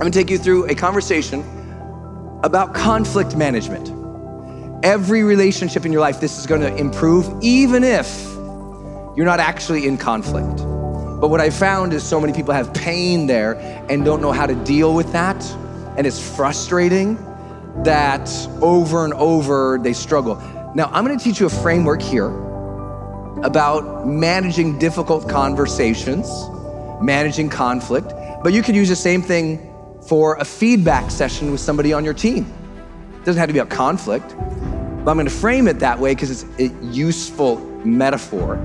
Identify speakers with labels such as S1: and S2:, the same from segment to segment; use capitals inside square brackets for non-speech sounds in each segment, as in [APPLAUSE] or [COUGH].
S1: going to take you through a conversation about conflict management. Every relationship in your life, this is going to improve, even if you're not actually in conflict. But what I found is so many people have pain there and don't know how to deal with that. And it's frustrating that over and over they struggle. Now, I'm going to teach you a framework here about managing difficult conversations, managing conflict, but you could use the same thing for a feedback session with somebody on your team. It doesn't have to be about conflict, but I'm going to frame it that way because it's a useful metaphor.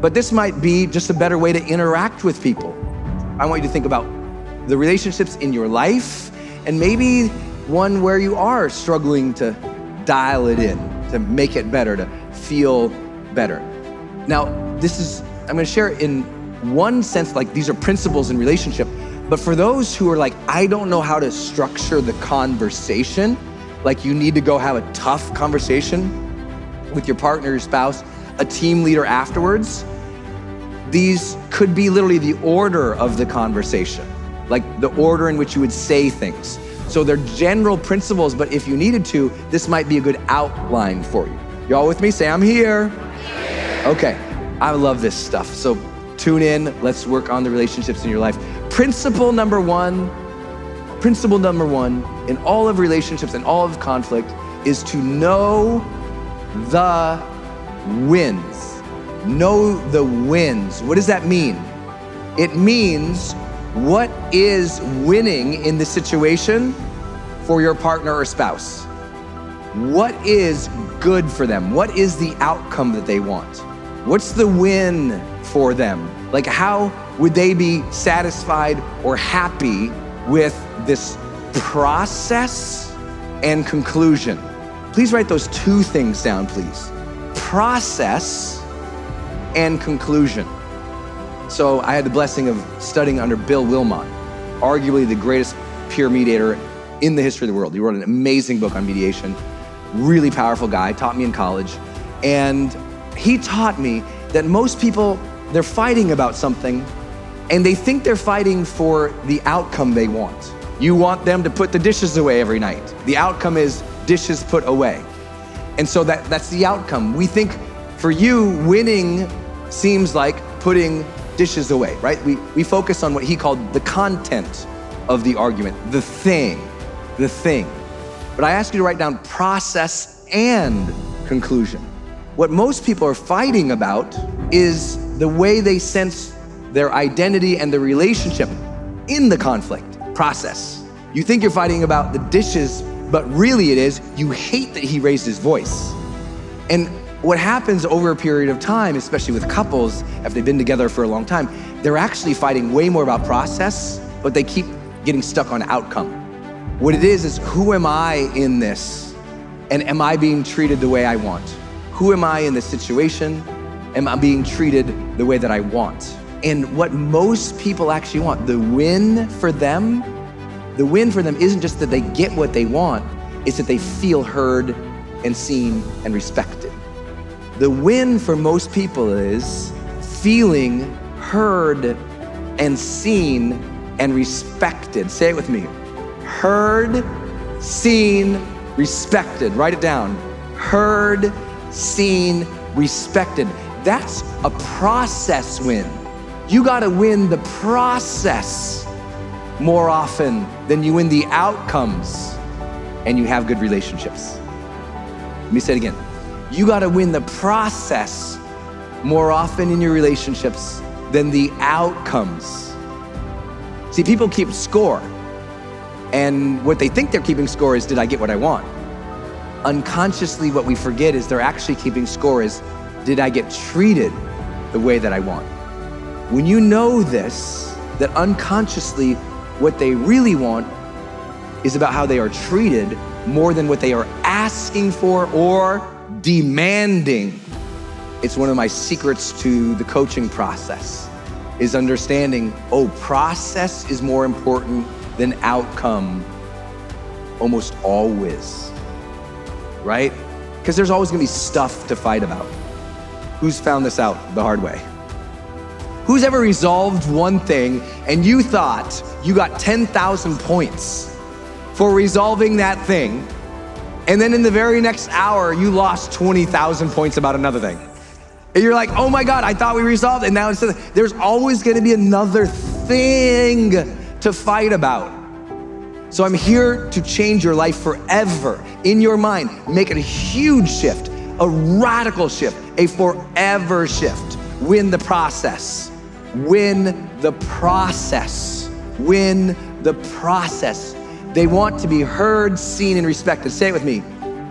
S1: But this might be just a better way to interact with people. I want you to think about the relationships in your life and maybe one where you are struggling to dial it in, to make it better, to feel better. Now, this is, I'm going to share in one sense, like these are principles in relationship, but for those who are like, I don't know how to structure the conversation, like you need to go have a tough conversation with your partner, your spouse, a team leader afterwards, these could be literally the order of the conversation, like the order in which you would say things. So they're general principles, but if you needed to, this might be a good outline for you. Y'all with me? Say, I'm here. Okay, I love this stuff. So tune in. Let's work on the relationships in your life. Principle number one, principle number one
S2: in all of relationships and all of conflict is to know the wins. Know the wins. What does that mean? It means what is winning in the situation for your partner or spouse? What is good for them? What is the outcome that they want? What's the win for them? Like, how would they be satisfied or happy with this process and conclusion? Please write those two things down, please. Process and conclusion. So, I had the blessing of studying under Bill Wilmot, arguably the greatest peer mediator in the history of the world. He wrote an amazing book on mediation, really powerful guy, taught me in college. And he taught me that most people, they're fighting about something and they think they're fighting for the outcome they want. You want them to put the dishes away every night. The outcome is dishes put away. And so that, that's the outcome. We think for you, winning seems like putting dishes away, right? We, we focus on what he called the content of the argument, the thing, the thing. But I ask you to write down process and conclusion. What most people are fighting about is the way they sense their identity and the relationship in the conflict process. You think you're fighting about the dishes, but really it is you hate that he raised his voice. And what happens over a period of time, especially with couples, if they've been together for a long time, they're actually fighting way more about process, but they keep getting stuck on outcome. What it is is who am I in this? And am I being treated the way I want? Who am I in this situation? Am I being treated the way that I want? And what most people actually want, the win for them, the win for them isn't just that they get what they want, it's that they feel heard and seen and respected. The win for most people is feeling heard and seen and respected. Say it with me heard, seen, respected. Write it down. Heard, seen, respected. That's a process win. You got to win the process more often than you win the outcomes and you have good relationships. Let me say it again. You got to win the process more often in your relationships than the outcomes. See, people keep score. And what they think they're keeping score is, did I get what I want? Unconsciously, what we forget is they're actually keeping score is, did I get treated the way that I want? When you know this, that unconsciously what they really want is about how they are treated more than what they are asking for or demanding. It's one of my secrets to the coaching process is understanding, oh, process is more important than outcome almost always. Right? Because there's always going to be stuff to fight about. Who's found this out the hard way? Who's ever resolved one thing and you thought you got 10,000 points for resolving that thing, and then in the very next hour, you lost 20,000 points about another thing? And you're like, oh my God, I thought we resolved it. Now instead, there's always gonna be another thing to fight about. So I'm here to change your life forever in your mind, make it a huge shift, a radical shift, a forever shift. Win the process. Win the process. Win the process. They want to be heard, seen, and respected. Say it with me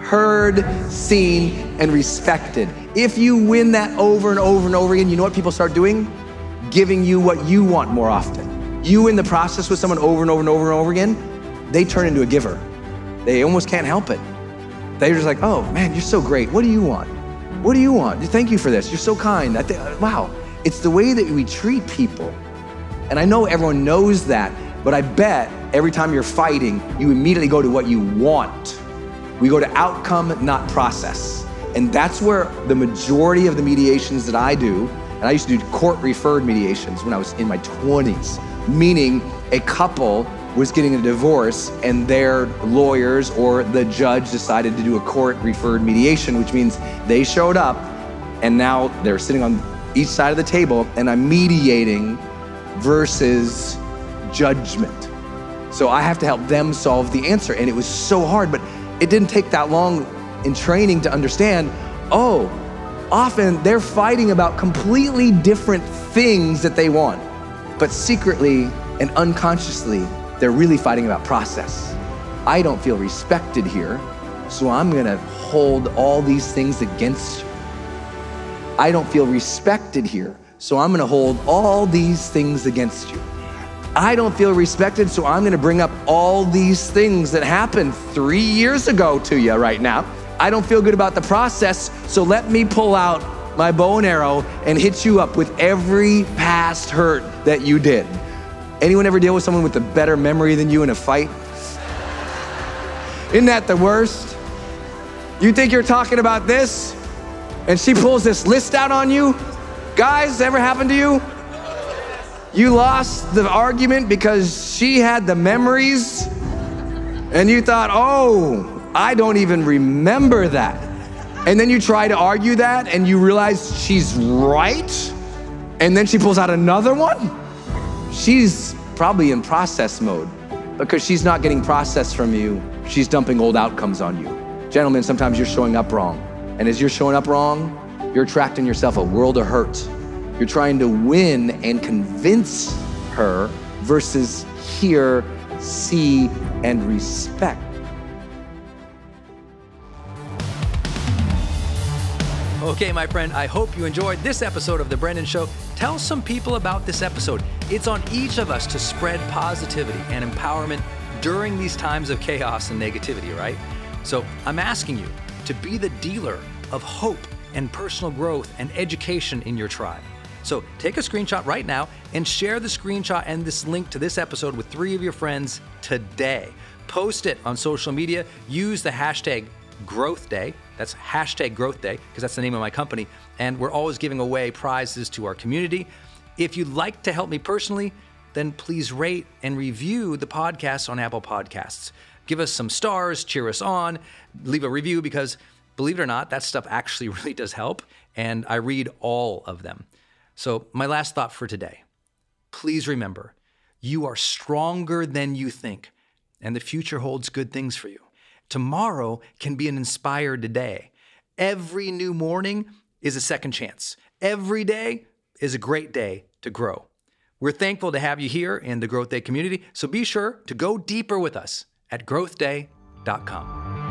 S2: heard, seen, and respected. If you win that over and over and over again, you know what people start doing? Giving you what you want more often. You in the process with someone over and over and over and over again, they turn into a giver. They almost can't help it. They're just like, oh man, you're so great. What do you want? What do you want? Thank you for this. You're so kind. Think, uh, wow. It's the way that we treat people. And I know everyone knows that, but I bet every time you're fighting, you immediately go to what you want. We go to outcome, not process. And that's where the majority of the mediations that I do, and I used to do court referred mediations when I was in my 20s, meaning a couple was getting a divorce and their lawyers or the judge decided to do a court referred mediation, which means they showed up and now they're sitting on each side of the table and I'm mediating versus judgment.
S1: So I have to help them solve the answer. And it was so hard, but it didn't take that long in training to understand oh, often they're fighting about completely different things that they want. But secretly and unconsciously, they're really fighting about process. I don't feel respected here, so I'm gonna hold all these things against. I don't feel respected here, so I'm gonna hold all these things against you. I don't feel respected, so I'm gonna bring up all these things that happened three years ago to you right now. I don't feel good about the process, so let me pull out my bow and arrow and hit you up with every past hurt that you did. Anyone ever deal with someone with a better memory than you in a fight? Isn't that the worst? You think you're talking about this, and she pulls this list out on you? Guys, ever happened to you? You lost the argument because she had the memories, and you thought, oh, I don't even remember that. And then you try to argue that, and you realize she's right, and then she pulls out another one. She's probably in process mode because she's not getting process from you, she's dumping old outcomes on you. Gentlemen, sometimes you're showing up wrong. And as you're showing up wrong, you're attracting yourself a world of hurt. You're trying to win and convince her versus hear, see, and respect.
S2: Okay, my friend, I hope you enjoyed this episode of The Brendon Show. Tell some people about this episode. It's on each of us to spread positivity and empowerment during these times of chaos and negativity, right? So I'm asking you to be the dealer of hope and personal growth and education in your tribe. So take a screenshot right now and share the screenshot and this link to this episode with three of your friends today. Post it on social media. Use the hashtag Growth Day. That's hashtag Growth Day because that's the name of my company. And we're always giving away prizes to our community. If you'd like to help me personally, then please rate and review the podcast on Apple Podcasts. Give us some stars, cheer us on, leave a review because believe it or not, that stuff actually [LAUGHS] really does help. And I read all of them. So, my last thought for today please remember you are stronger than you think, and the future holds good things for you. Tomorrow can be an inspired day. Every new morning is a second chance. Every day is a great day to grow. We're thankful to have you here in the Growth Day community, so be sure to go deeper with us at growthday.com.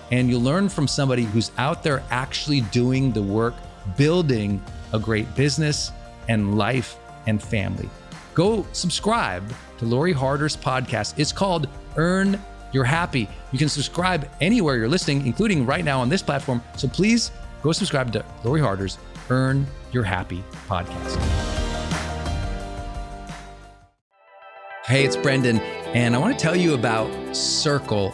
S2: and you'll learn from somebody who's out there actually doing the work, building a great business and life and family. Go subscribe to Lori Harder's podcast. It's called Earn Your Happy. You can subscribe anywhere you're listening, including right now on this platform. So please go subscribe to Lori Harder's Earn Your Happy podcast. Hey, it's Brendon, and I want to tell you about Circle